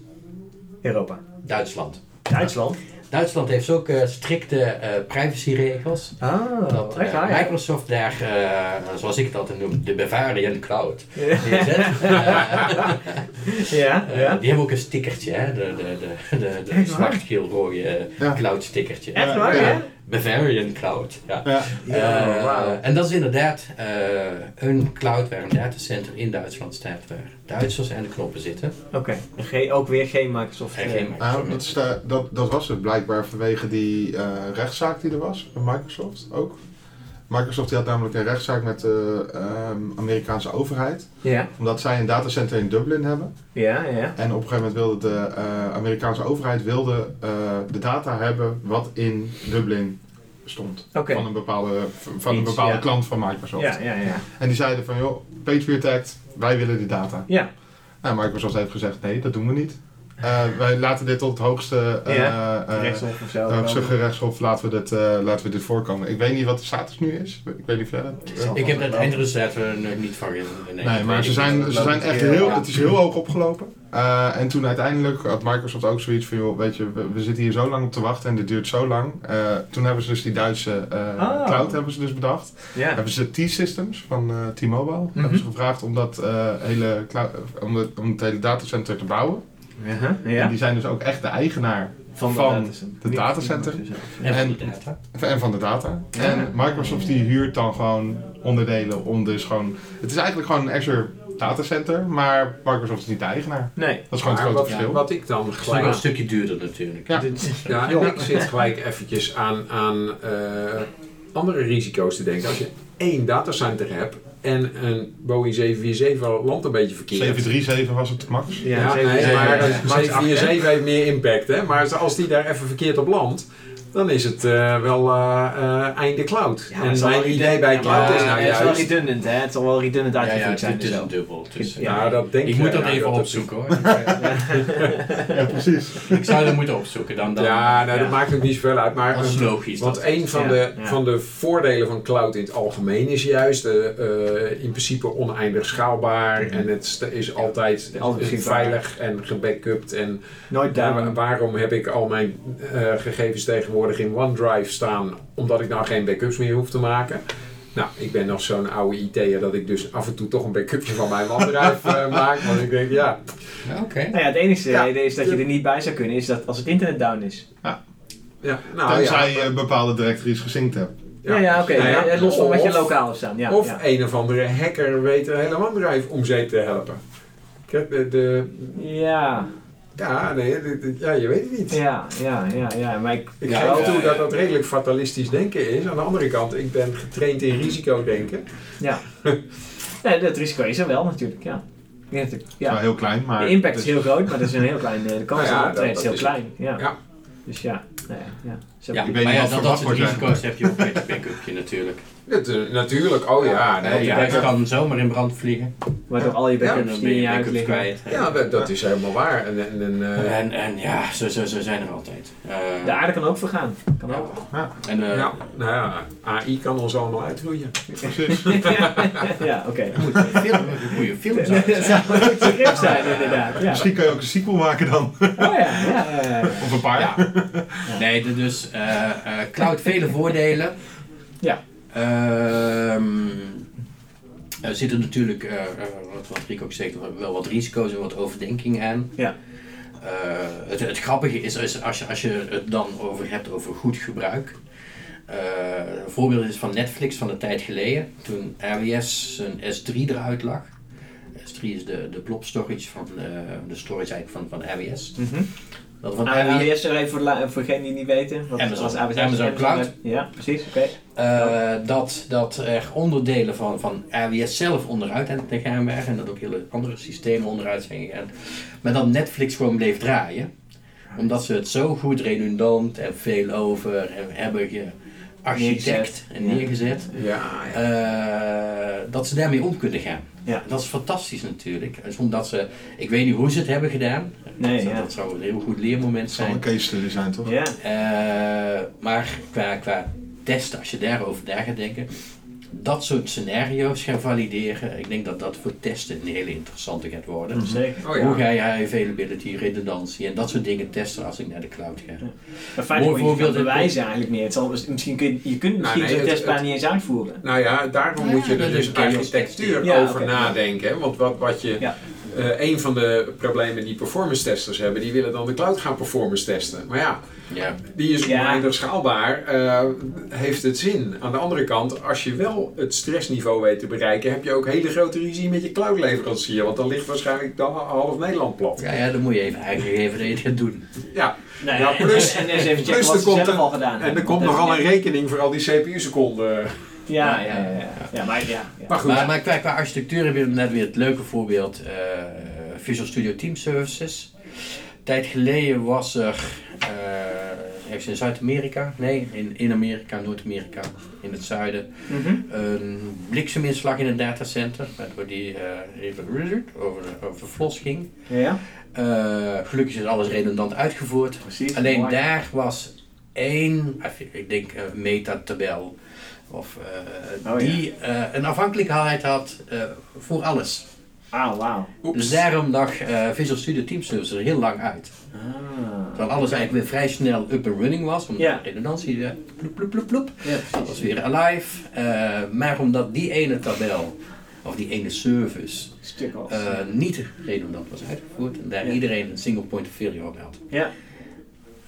Europa. Duitsland. Duitsland. Duitsland heeft ook eh, strikte eh, privacyregels. Ah, Dat echt eh, waar, ja. Microsoft daar, eh, zoals ik het altijd noem, de Bavarian Cloud Ja. neerzet. Ja, ja. die hebben ook een stickertje, hè? de, de, de, de, de Echt waar? zwart-geel-rode Ja. cloud stickertje. Echt waar, Ja. Bavarian Cloud, ja. Ja. Ja, Eh. En dat is inderdaad eh, een cloud waar een datacenter in Duitsland staat, waar Duitsers aan de knoppen zitten. Oké, En geen- ook weer geen Microsoft. En eh, geen Microsoft. Nou, dat, is de- dat, dat was het blijkbaar vanwege die eh, rechtszaak die er was bij Microsoft ook. Microsoft die had namelijk een rechtszaak met de ehm, Amerikaanse overheid. Ja, Omdat zij een datacenter in Dublin hebben. ja, ja. En op een gegeven moment wilde de eh, Amerikaanse overheid wilde, eh, de data hebben wat in Dublin stond. Van een bepaalde, van een bepaalde klant van Microsoft. Ja, ja, ja. En die zeiden van joh, Patriot Act, wij willen die data. Ja, Nou, Microsoft heeft gezegd nee, dat doen we niet. Eh, wij laten dit tot het hoogste, eh, Ja, eh, rechtshof of zo. het hoogste gerechtshof laten we, dit, eh, laten we dit voorkomen. Ik weet niet wat de status nu is. Ik weet niet verder. Ik heb het eindresultaat er nog niet van in. Nee, Nee, maar ze zijn, ze zijn echt heel- heel, ja. het is heel hoog opgelopen. Eh, en toen uiteindelijk had Microsoft ook zoiets van, joh, weet je, we, we zitten hier zo lang op te wachten en dit duurt zo lang. Eh, toen hebben ze dus die Duitse eh, Oh. cloud hebben ze dus bedacht. Hebben ze T-Systems van eh, T-Mobile, Mhm. hebben ze gevraagd om, dat, eh, hele cloud, om, het, om het hele datacenter te bouwen. Ja, En die zijn dus ook echt de eigenaar Van, van de datacenter. En van En- de data. en van de data. Ja. En Microsoft die huurt dan gewoon onderdelen om dus gewoon... Het is eigenlijk gewoon een Azure datacenter, maar Microsoft is niet de eigenaar. Nee. Dat is gewoon het grote wat, verschil. wat ik dan Het is gelijk... een stukje duurder natuurlijk. Ja, en ik zit gelijk eventjes aan, aan eh, andere risico's te denken. Als je één datacenter hebt en een Boeing 747 landt een beetje verkeerd. 737 was het max. Ja, Ja, zeven- nee, zeven- maar zeven- een max acht, hè? 747 heeft meer impact. Hè? Maar als die daar even verkeerd op landt, dan is het eh, wel eh, eh, einde cloud. Ja, maar het en mijn idee bij Ja, cloud is nou Het is wel redundant, hè? Het zal wel redundant Ja, ja, uitgevoerd het zijn. is en zo. een dubbel. Dus, Ja. Ja, dat denk ik moet dat nou, even dat- opzoeken hoor. Ja, precies. ik zou dat moeten opzoeken. Dan, dan, Ja, nou, dat Ja. maakt ook niet zoveel uit. Maar Dat is logisch. Want dat- een van, Ja, de, ja. van de voordelen van cloud in het algemeen is juist in principe oneindig schaalbaar en het is altijd Altijd veilig en gebackupt. En Nooit down. waarom heb ik al mijn eh, gegevens tegenwoordig in OneDrive staan, omdat ik nou geen backups meer hoef te maken? Nou, ik ben nog zo'n oude IT'er dat ik dus af en toe toch een backupje van mijn OneDrive eh, maak. Want ik denk, ja, Ja, Oké. Nou ja, het enige Ja. reden is dat je er niet bij zou kunnen, is dat als het internet down is. ja nou Tenzij ja, je bepaalde directories gesynct hebt. Ja, ja, oké. Nou ja, eh, Los van wat je lokaal hebt staan. Ja, of ja. een of andere hacker weet een hele OneDrive om zeep te helpen. Kijk, de, de, Ja, Ja, nee, ja, je weet het niet. ja, ja, ja, ja. Maar ik, Ik Ja, geef ja, toe ja. dat dat redelijk fatalistisch denken is. Aan de andere kant, ik ben getraind in risicodenken. ja. nee, dat risico is er wel natuurlijk, ja. Ik- Het is wel ja. heel klein, maar... De impact dus- is heel groot, maar dat is een heel klein, eh, de kans Nou ja, dat is heel is- klein. Ja. Ja. Dus ja, nou ja, ja. Zo- Ja, Ik weet maar niet ja, wat dat, voor dat soort risico's heb je ook met je backupje natuurlijk. Dat, eh, natuurlijk, oh ja. Ja, Nee, je ja, ja, kan zomaar in brand vliegen. Waardoor al je Ja, En die ben in je huis liggen. kwijt. ja dat, dat is helemaal waar. En, en, en, eh, En, en ja, zo, zo, zo zijn er altijd. Eh, De aarde kan ook vergaan. Kan ook. en, eh, ja, nou ja, AI kan ons allemaal uitroeien. Precies. ja, oké. moet een film, een goede film Dat zijn. zou een goed begrip zijn, inderdaad. Ja. Misschien kan je ook een sequel maken dan. Oh ja, ja, ja, ja. Of een paar. Ja. Nee, dus eh, eh, cloud vele voordelen. Ja. Ehm, er zitten natuurlijk, eh, eh, wat, wat Rick ook zegt, wel wat risico's en wat overdenking aan. Ja. Eh, het, het grappige is, is als, je, als je het dan over hebt over goed gebruik. Een voorbeeld is van Netflix van een tijd geleden, toen RWS zijn S3 eruit lag. S3 is de, de blob storage van eh, de storage eigenlijk van, van RWS. Mhm. Dat van AWS er even voor, de la- voor degenen die het niet weten. Wat Amazon. was AWS? Amazon Cloud. Ja, precies. Oké. Eh, dat, dat er onderdelen van, van RWS zelf onderuit het gaan en dat ook hele andere systemen onderuit zijn gegaan. Maar dat Netflix gewoon bleef draaien. Omdat ze het zo goed redundant en veel over en hebben gearchitect Neergezet. en Ja. neergezet. Ja, ja. eh, dat ze daarmee om kunnen gaan. Ja. Dat is fantastisch natuurlijk. Dus omdat ze, ik weet niet hoe ze het hebben gedaan. Nee, dat, ja. dat zou een heel goed leermoment Het zal zijn. een case study zijn, toch? Ja. Eh, maar qua, qua testen, als je daarover na gaat denken. Dat soort scenario's gaan valideren. Ik denk dat dat voor testen een hele interessante gaat worden. Mm, Zeker. Oh Hoe ga je availability, redundantie en dat soort dingen testen als ik naar de cloud ga? Ja. Maar feitelijk moet je bewijzen eigenlijk meer. Het zal, misschien kun je, je kunt misschien Nou, nee, zo'n testplan het- niet eens uitvoeren. Nou ja, daarom Ja, moet je er dus een keer als architectuur Ja, over nadenken. Want wat, wat je, Eh, een van de problemen die performance testers hebben, die willen dan de cloud gaan performance testen. Maar ja, Ja, die is Ja. oneindig schaalbaar. eh, heeft het zin? Aan de andere kant, als je wel het stressniveau weet te bereiken, heb je ook hele grote ruzie met je cloudleverancier. Want dan ligt waarschijnlijk dan half Nederland plat. ja, ja dan moet je even eigenlijk even dat je het gaat doen. Ja, Nee, Ja, en- plus- en, en eens even plus wat er komt al gedaan en er komt nogal een rekening voor al die CPU-seconden. Ja, ja, ja. ja. ja maar ja. ja. Maar goed, Maar, maar qua, qua architectuur hebben we net weer het leuke voorbeeld eh, Visual Studio Team Services. Een tijd geleden was er, eh ergens in Zuid-Amerika, nee, in, in Amerika, Noord-Amerika, in het zuiden, Mhm. een blikseminslag in een datacenter, waardoor die eh, even over, over flos ging. Ja, Eh, gelukkig is alles redundant uitgevoerd. precies. Alleen Mooi. daar was één, ik denk een metatabel, of, eh, Oh, ja. die eh, een afhankelijkheid had eh, voor alles. Ah, wauw. Dus daarom lag eh, Visual Studio Team Services er heel lang uit. Ah. Terwijl alles eigenlijk weer vrij snel up and running was, omdat Ja. de redundantie ploep ploep ploep ploep. Ja, Dat was weer alive. Eh, maar omdat die ene tabel, of die ene service, eh, niet redundant was uitgevoerd en daar Ja. iedereen een single point of failure op had. ja.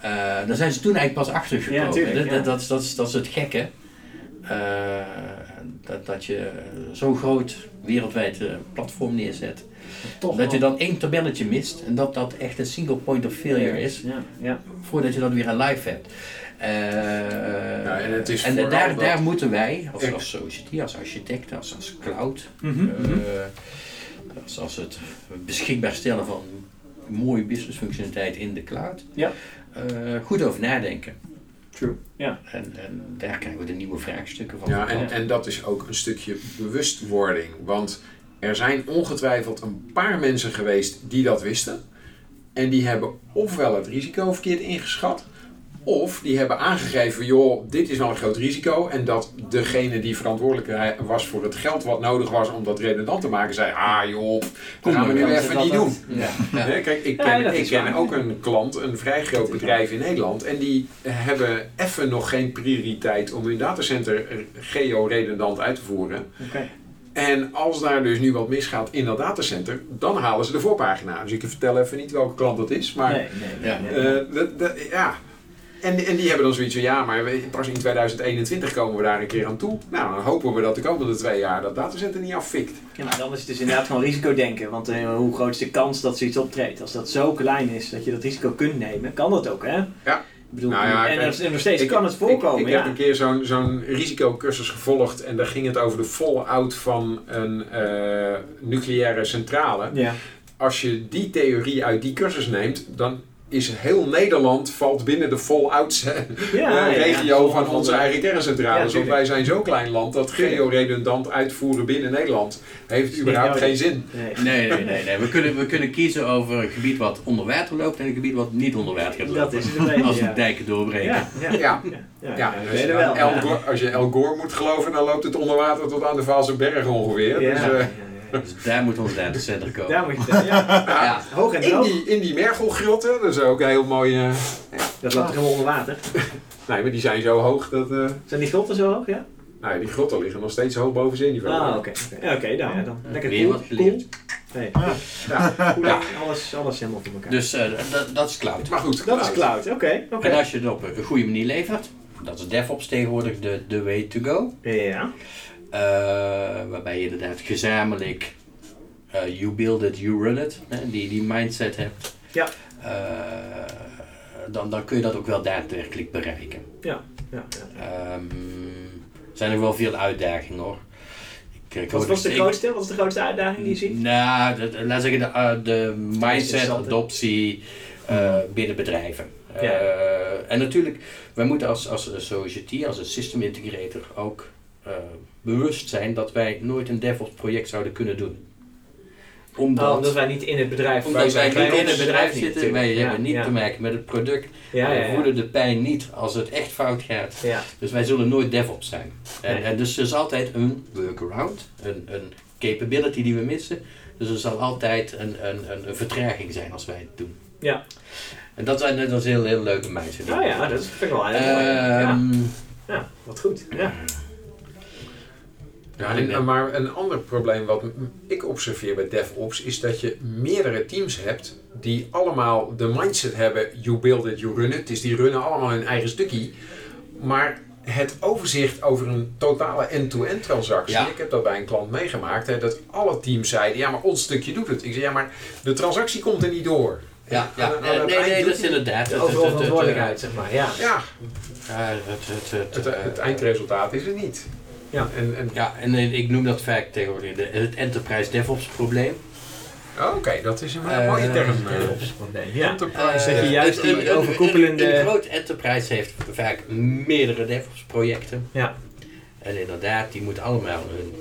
Eh, daar zijn ze toen eigenlijk pas achter gekomen. Ja, tuurlijk, dat, ja. dat, dat is het gekke. Eh, dat, dat je zo'n groot wereldwijd eh, platform neerzet. Toch dat je dan één tabelletje mist en dat dat echt een single point of failure is. Ja, ja. Voordat je dat weer alive hebt. Eh, en het is en daar, daar moeten wij, als, als society, als architect, als, als cloud, Mhm, eh, mhm. als, als het beschikbaar stellen van mooie business functionaliteit in de cloud, Ja. eh, goed over nadenken. True. Ja. En, en daar krijgen we de nieuwe vraagstukken van. Ja, en, en dat is ook een stukje bewustwording. Want er zijn ongetwijfeld een paar mensen geweest die dat wisten. En die hebben ofwel het risico verkeerd ingeschat. Of die hebben aangegeven, joh, dit is wel een groot risico. En dat degene die verantwoordelijk was voor het geld wat nodig was om dat redundant te maken, zei, ah joh, dat gaan we nu even niet doen. Ja. Ja. Hè, Kijk, ik ken, ik ken ook een klant, een vrij groot bedrijf in Nederland. En die hebben even nog geen prioriteit om hun datacenter geo-redundant uit te voeren. Oké. En als daar dus nu wat misgaat in dat datacenter, dan halen ze de voorpagina. Dus ik vertel even niet welke klant dat is. Maar Nee, nee, Ja. nee, nee. eh, ja. En, en die hebben dan zoiets van, ja, maar pas in 2021 komen we daar een keer aan toe. Nou, dan hopen we dat de komende twee jaar dat datacenter niet afvikt. Ja, maar dan is het dus inderdaad gewoon risicodenken. Want eh, hoe groot is de kans dat zoiets optreedt? Als dat zo klein is dat je dat risico kunt nemen, kan dat ook, hè? Ja. Ik bedoel, Nou ja, en, er- nog steeds Ik- kan het voorkomen, Ik, ik ja. heb een keer zo'n zo'n risicocursus gevolgd en daar ging het over de fallout van een eh, nucleaire centrale. ja. Als je die theorie uit die cursus neemt, dan is heel Nederland valt binnen de fallout Ja, eh, ja, ja. regio van onze de- eigen Ja, kerncentrales. want wij zijn zo'n klein land dat georedundant uitvoeren binnen Nederland heeft überhaupt geen zin. Nee. Nee, nee, nee. nee. We, kunnen, we kunnen kiezen over een gebied wat onder water loopt en een gebied wat niet onder water gaat Dat is het Als we ja. dijken doorbreken. Ja, ja. Als, weet je. El. Gore, als je El Gore moet geloven, dan loopt het onder water tot aan de Vaalse berg ongeveer. Ja, Dus, eh. Dus daar moet ons datacenter komen. Daar moet je ja. Ja. Hoog en in, die, in die mergelgrotten, dat is ook een heel mooi. eh, Dat loopt helemaal onder water. nee, maar die zijn zo hoog dat. eh, Zijn die grotten zo hoog, ja? nou, die grotten liggen nog steeds hoog boven zeeniveau. Ah, oké. Oké, Ja, oké, nou ja, dan. Lekker Weer wat geleerd. Nee. Ja. Alles, alles helemaal voor elkaar. Dus eh, dat- dat is cloud. Maar goed, dat is cloud, oké. oké. En als je het op een goede manier levert, dat is DevOps tegenwoordig de, de way to go. Ja. Eh, waarbij je inderdaad gezamenlijk eh, you build it, you run it, hè, die, die mindset hebt. Ja. Eh, dan, dan kun je dat ook wel daadwerkelijk bereiken. Ja, ja. Ehm, er zijn er wel veel uitdagingen hoor. Ik, ik Wat was de grootste, wat is de grootste uitdaging die je ziet? Nou, laat zeggen de, de mindset adoptie binnen bedrijven. Ja. En natuurlijk, wij moeten als, als society, als een system integrator ook bewust zijn dat wij nooit een DevOps project zouden kunnen doen. Omdat, Oh, omdat wij niet in het bedrijf omdat wij niet in het bedrijf zitten, wij hebben niet ja, te maken met het product. Ja, wij voelen de pijn niet als het echt fout gaat. Dus wij zullen nooit DevOps zijn. En, dus er is altijd een workaround, een, een capability die we missen. Dus er zal altijd een, een, een, vertraging zijn als wij het doen. Ja. En dat zijn dat is heel, heel leuke mindset. Oh ja, dat vind ik wel heel mooi. Ja. Ja, wat goed. Ja. Ja, en, maar een ander probleem wat ik observeer bij DevOps is dat je meerdere teams hebt die allemaal de mindset hebben, you build it, you run it. Dus die runnen allemaal hun eigen stukje. Maar het overzicht over een totale end-to-end transactie, Ja. ik heb dat bij een klant meegemaakt, hè, dat alle teams zeiden, ja maar ons stukje doet het. Ik zei, ja maar de transactie komt er niet door. ja, ja. Aan- aan nee, nee, dat is inderdaad. De overal verantwoordelijkheid, zeg maar. Ja. Ja, het, het, het, het, het eindresultaat is er niet. Ja. En, en, Ja, en eh, ik noem dat vaak tegenwoordig de- het enterprise DevOps probleem. oh, Oké, dat is een Eh, mooie term. eh. DevOps probleem. Ja. Enterprise. dat je juist die een- een- overkoepelende- Een, een groot enterprise heeft vaak meerdere DevOps projecten. Ja. En inderdaad, die moeten allemaal hun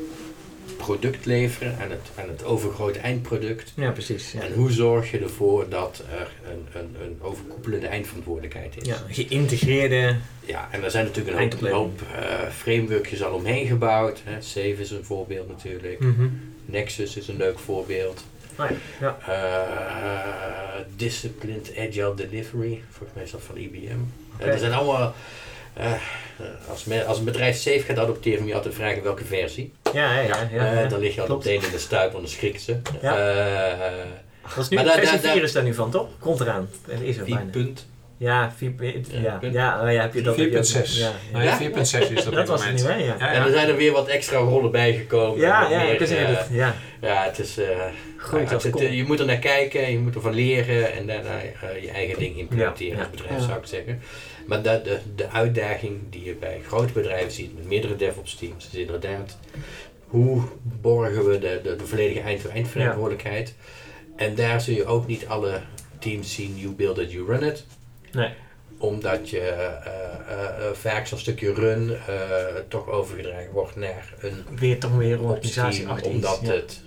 product leveren aan het, aan het overgrote eindproduct. Ja, precies. Ja. En hoe zorg je ervoor dat er een, een, een overkoepelende eindverantwoordelijkheid is? Ja, geïntegreerde. Ja, en er zijn natuurlijk een hoop, hoop eh, frameworkjes al omheen gebouwd. Hè. Save is een voorbeeld natuurlijk. Mhm. Nexus is een leuk voorbeeld. Ah, ja. Ja. Eh, disciplined Agile Delivery, volgens mij is dat van IBM. Oké. En er zijn allemaal, als, men, als een bedrijf Safe gaat adopteren, moet je altijd vragen welke versie. Ja, ja, ja. ja, Eh, dan lig je al Klopt. meteen in de stuip, want dan schrikken ze. Ja. Eh, Dat is nu, Maar versie daar- 4 is daar nu van, toch? Komt eraan. Dat is er vier bijna. punt. Ja, 4 punt. Ja, Ja, oh ja, heb je dat? heb je ook- 4.6. Ja, ja. Nee, Ja? 4.6 is dat op Dat dit was het moment. nu, hè? Ja. Ja, En er zijn er weer wat extra rollen bijgekomen. Ja, ja, meer, eh. Ja, Ja, het is... eh, groeit ja, als het- je moet er naar kijken, je moet ervan leren en daarna eh, je eigen ding implementeren Ja, als bedrijf, Ja. zou ik zeggen. Maar de, de, de uitdaging die je bij grote bedrijven ziet met meerdere DevOps teams is inderdaad hoe borgen we de, de, de volledige eind-to-eind verantwoordelijkheid. En daar zul je ook niet alle teams zien, you build it, you run it. Nee. Omdat je eh, eh, eh, vaak zo'n stukje run toch overgedragen wordt naar een Weer toch weer een organisatie achter iets. omdat ja. het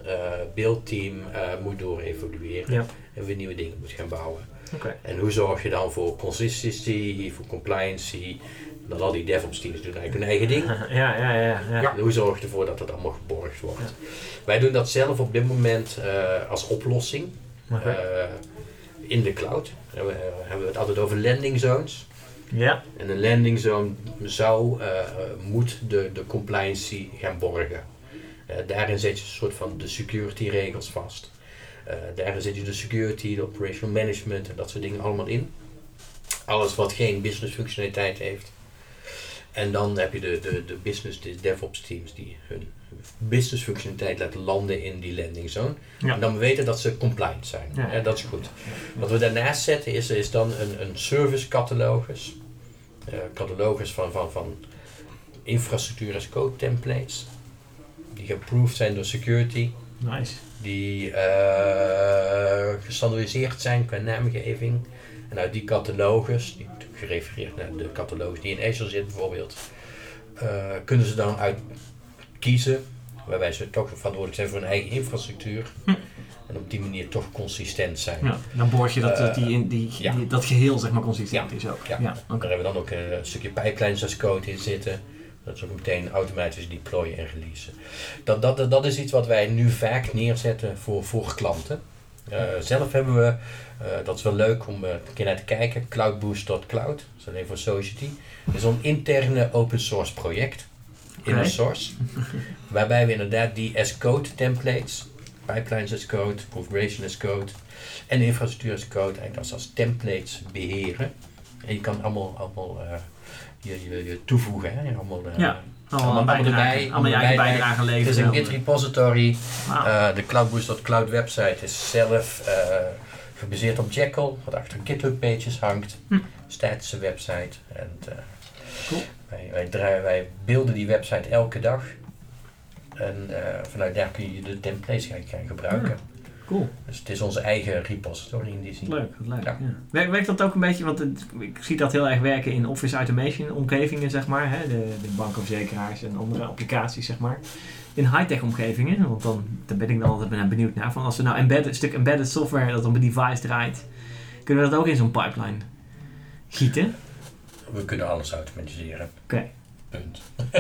beeldteam moet doorevolueren Ja. en weer nieuwe dingen moet gaan bouwen. Oké. En hoe zorg je dan voor consistency, voor compliancy? Dat al die DevOps teams doen eigenlijk hun eigen ding. Ja, ja, ja. ja. Ja. Hoe zorg je ervoor dat dat allemaal geborgd wordt? Wij doen dat zelf op dit moment eh, als oplossing eh, in de cloud. En we, eh, hebben we het altijd over landing zones. Ja, En een landing zone zou, eh, moet de, de compliancy gaan borgen. Eh, daarin zet je een soort van de security regels vast. Eh, daarin zet je de security, de operational management en dat soort dingen allemaal in. Alles wat geen business functionaliteit heeft. En dan heb je de, de, de business de DevOps teams die hun business functionaliteit laten landen in die landing zone. Ja. En dan weten dat ze compliant zijn. Ja. Dat is goed. Wat we daarnaast zetten is, is dan een, een service catalogus. Eh, catalogus van, van, van infrastructuur as code templates. Die geapproved zijn door security. Nice. Die eh, gestandardiseerd zijn qua naamgeving. En uit die catalogus, die natuurlijk gerefereerd naar de catalogus die in Azure zit bijvoorbeeld, eh, kunnen ze dan uit kiezen, waarbij ze toch verantwoordelijk zijn voor hun eigen infrastructuur. Hm. En op die manier toch consistent zijn. Ja, dan borg je dat, Eh, die, in- die, ja. dat geheel zeg maar consistent Ja. is ook. Ja. Ja. Daar hebben we dan ook een stukje pipelines als code in zitten. Dat ook meteen automatisch deployen en releasen. Dat, dat, dat is iets wat wij nu vaak neerzetten voor, voor klanten. Eh, zelf hebben we, eh, dat is wel leuk om eh, een keer naar te kijken, cloudboost.cloud. Dat is alleen voor Society. Dat is een interne open source project. Inner Oké. source. waarbij we inderdaad die as code templates, pipelines as code, configuration as code en infrastructuur as code eigenlijk als, als templates beheren. En je kan allemaal, allemaal eh, je, je, je toevoegen. Hè? Allemaal, eh, Ja, allemaal, allemaal bijdragen, erbij, allemaal je eigen bijdrage Het leveren. is een. Git repository. Eh, de cloudboost.cloud website is zelf gebaseerd op Jekyll, wat achter GitHub pages hangt. Hm. Statische website. En, Cool. wij, wij, draaien, wij beelden die website elke dag. En vanuit daar kun je de templates gaan, gaan gebruiken. Cool. Dus het is onze eigen repository in die zin. Leuk, wat leuk. Ja. Ja. Werkt, werkt dat ook een beetje, want het- ik zie dat heel erg werken in office automation omgevingen, zeg maar. Hè? De, de bankenverzekeraars en andere applicaties, zeg maar. In high-tech omgevingen, want dan, daar ben ik dan altijd benieuwd naar. Van als we nou embedded, een stuk embedded software dat op een device draait, kunnen we dat ook in zo'n pipeline gieten? We kunnen alles automatiseren. Oké. Punt.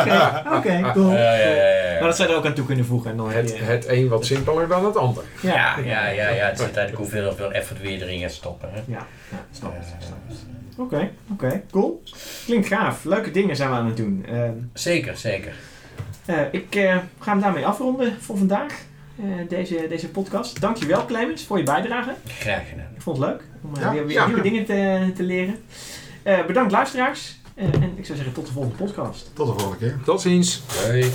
Oké, oké, cool. Ja, ja, ja. Maar dat zij er ook aan toe kunnen voegen. En dan Het, je- het een wat simpeler dan het ander. Ja, ja, ja, ja. Het zit eigenlijk hoeveel, hoeveel effort weer erin gaat stoppen. Hè? Ja, ja, snap het. Oké, oké, cool. Klinkt gaaf. Leuke dingen zijn we aan het doen. Ehm, Zeker, zeker. Eh, ik eh, ga hem daarmee afronden voor vandaag, eh, deze, deze podcast. Dankjewel Clemens voor je bijdrage. Graag gedaan. Ik vond het leuk om Ja, weer, weer ja. nieuwe dingen te, te leren. Eh, bedankt luisteraars. Eh, en ik zou zeggen tot de volgende podcast. Tot de volgende keer. Tot ziens. Hoi.